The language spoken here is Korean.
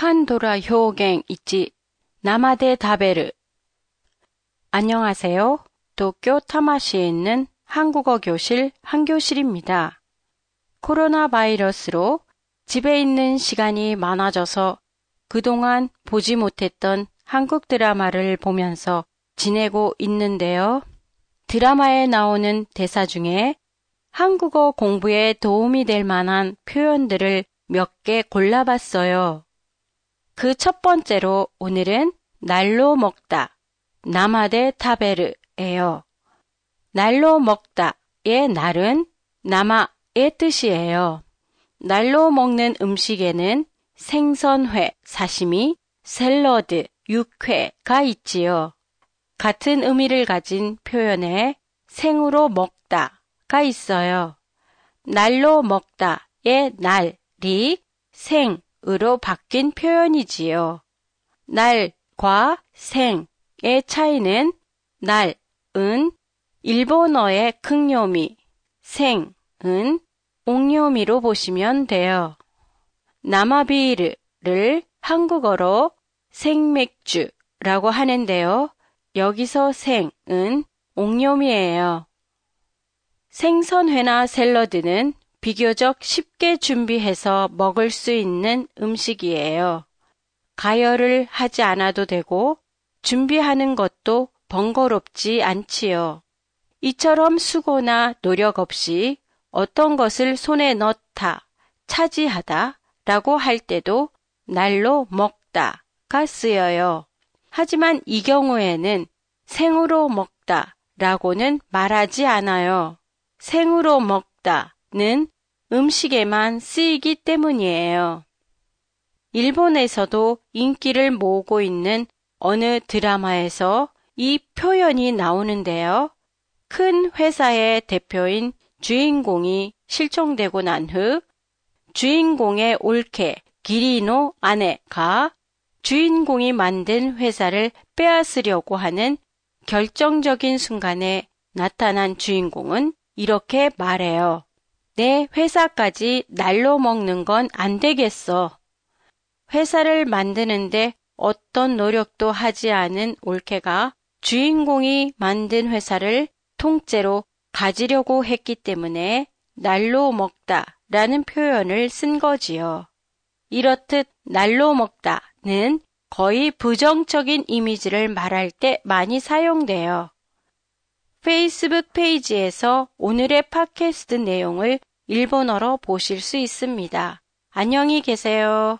칸도라 효갱 있지 나마데 다베르 안녕하세요. 도쿄 타마시에 있는 한국어 교실 한교실입니다. 코로나 바이러스로 집에 있는 시간이 많아져서 그동안 보지 못했던 한국 드라마를 보면서 지내고 있는데요. 드라마에 나오는 대사 중에 한국어 공부에 도움이 될 만한 표현들을 몇 개 골라봤어요. 그 첫 번째로 오늘은 날로 먹다, 나마데 타베르예요. 날로 먹다의 날은 나마의 뜻이에요. 날로 먹는 음식에는 생선회, 사시미, 샐러드, 육회가 있지요. 같은 의미를 가진 표현에 생으로 먹다가 있어요. 날로 먹다의 날이 생 으로 바뀐 표현이지요. 날과 생의 차이는 날은 일본어의 극요미, 생은 옥요미로 보시면 돼요. 나마비르를 한국어로 생맥주라고 하는데요. 여기서 생은 옥요미예요. 생선회나 샐러드는 비교적 쉽게 준비해서 먹을 수 있는 음식이에요. 가열을 하지 않아도 되고 준비하는 것도 번거롭지 않지요. 이처럼 수고나 노력 없이 어떤 것을 손에 넣다, 차지하다 라고 할 때도 날로 먹다가 쓰여요. 하지만 이 경우에는 생으로 먹다 라고는 말하지 않아요. 생으로 먹다 는 음식에만 쓰이기 때문이에요. 일본에서도 인기를 모으고 있는 어느 드라마에서 이 표현이 나오는데요. 큰 회사의 대표인 주인공이 실종되고 난 후 주인공의 올케 기리노 아내가 주인공이 만든 회사를 빼앗으려고 하는 결정적인 순간에 나타난 주인공은 이렇게 말해요. 내 회사까지 날로 먹는 건 안 되겠어. 회사를 만드는데 어떤 노력도 하지 않은 올케가 주인공이 만든 회사를 통째로 가지려고 했기 때문에 날로 먹다 라는 표현을 쓴 거지요. 이렇듯 날로 먹다는 거의 부정적인 이미지를 말할 때 많이 사용돼요. 페이스북 페이지에서 오늘의 팟캐스트 내용을 일본어로 보실 수 있습니다. 안녕히 계세요.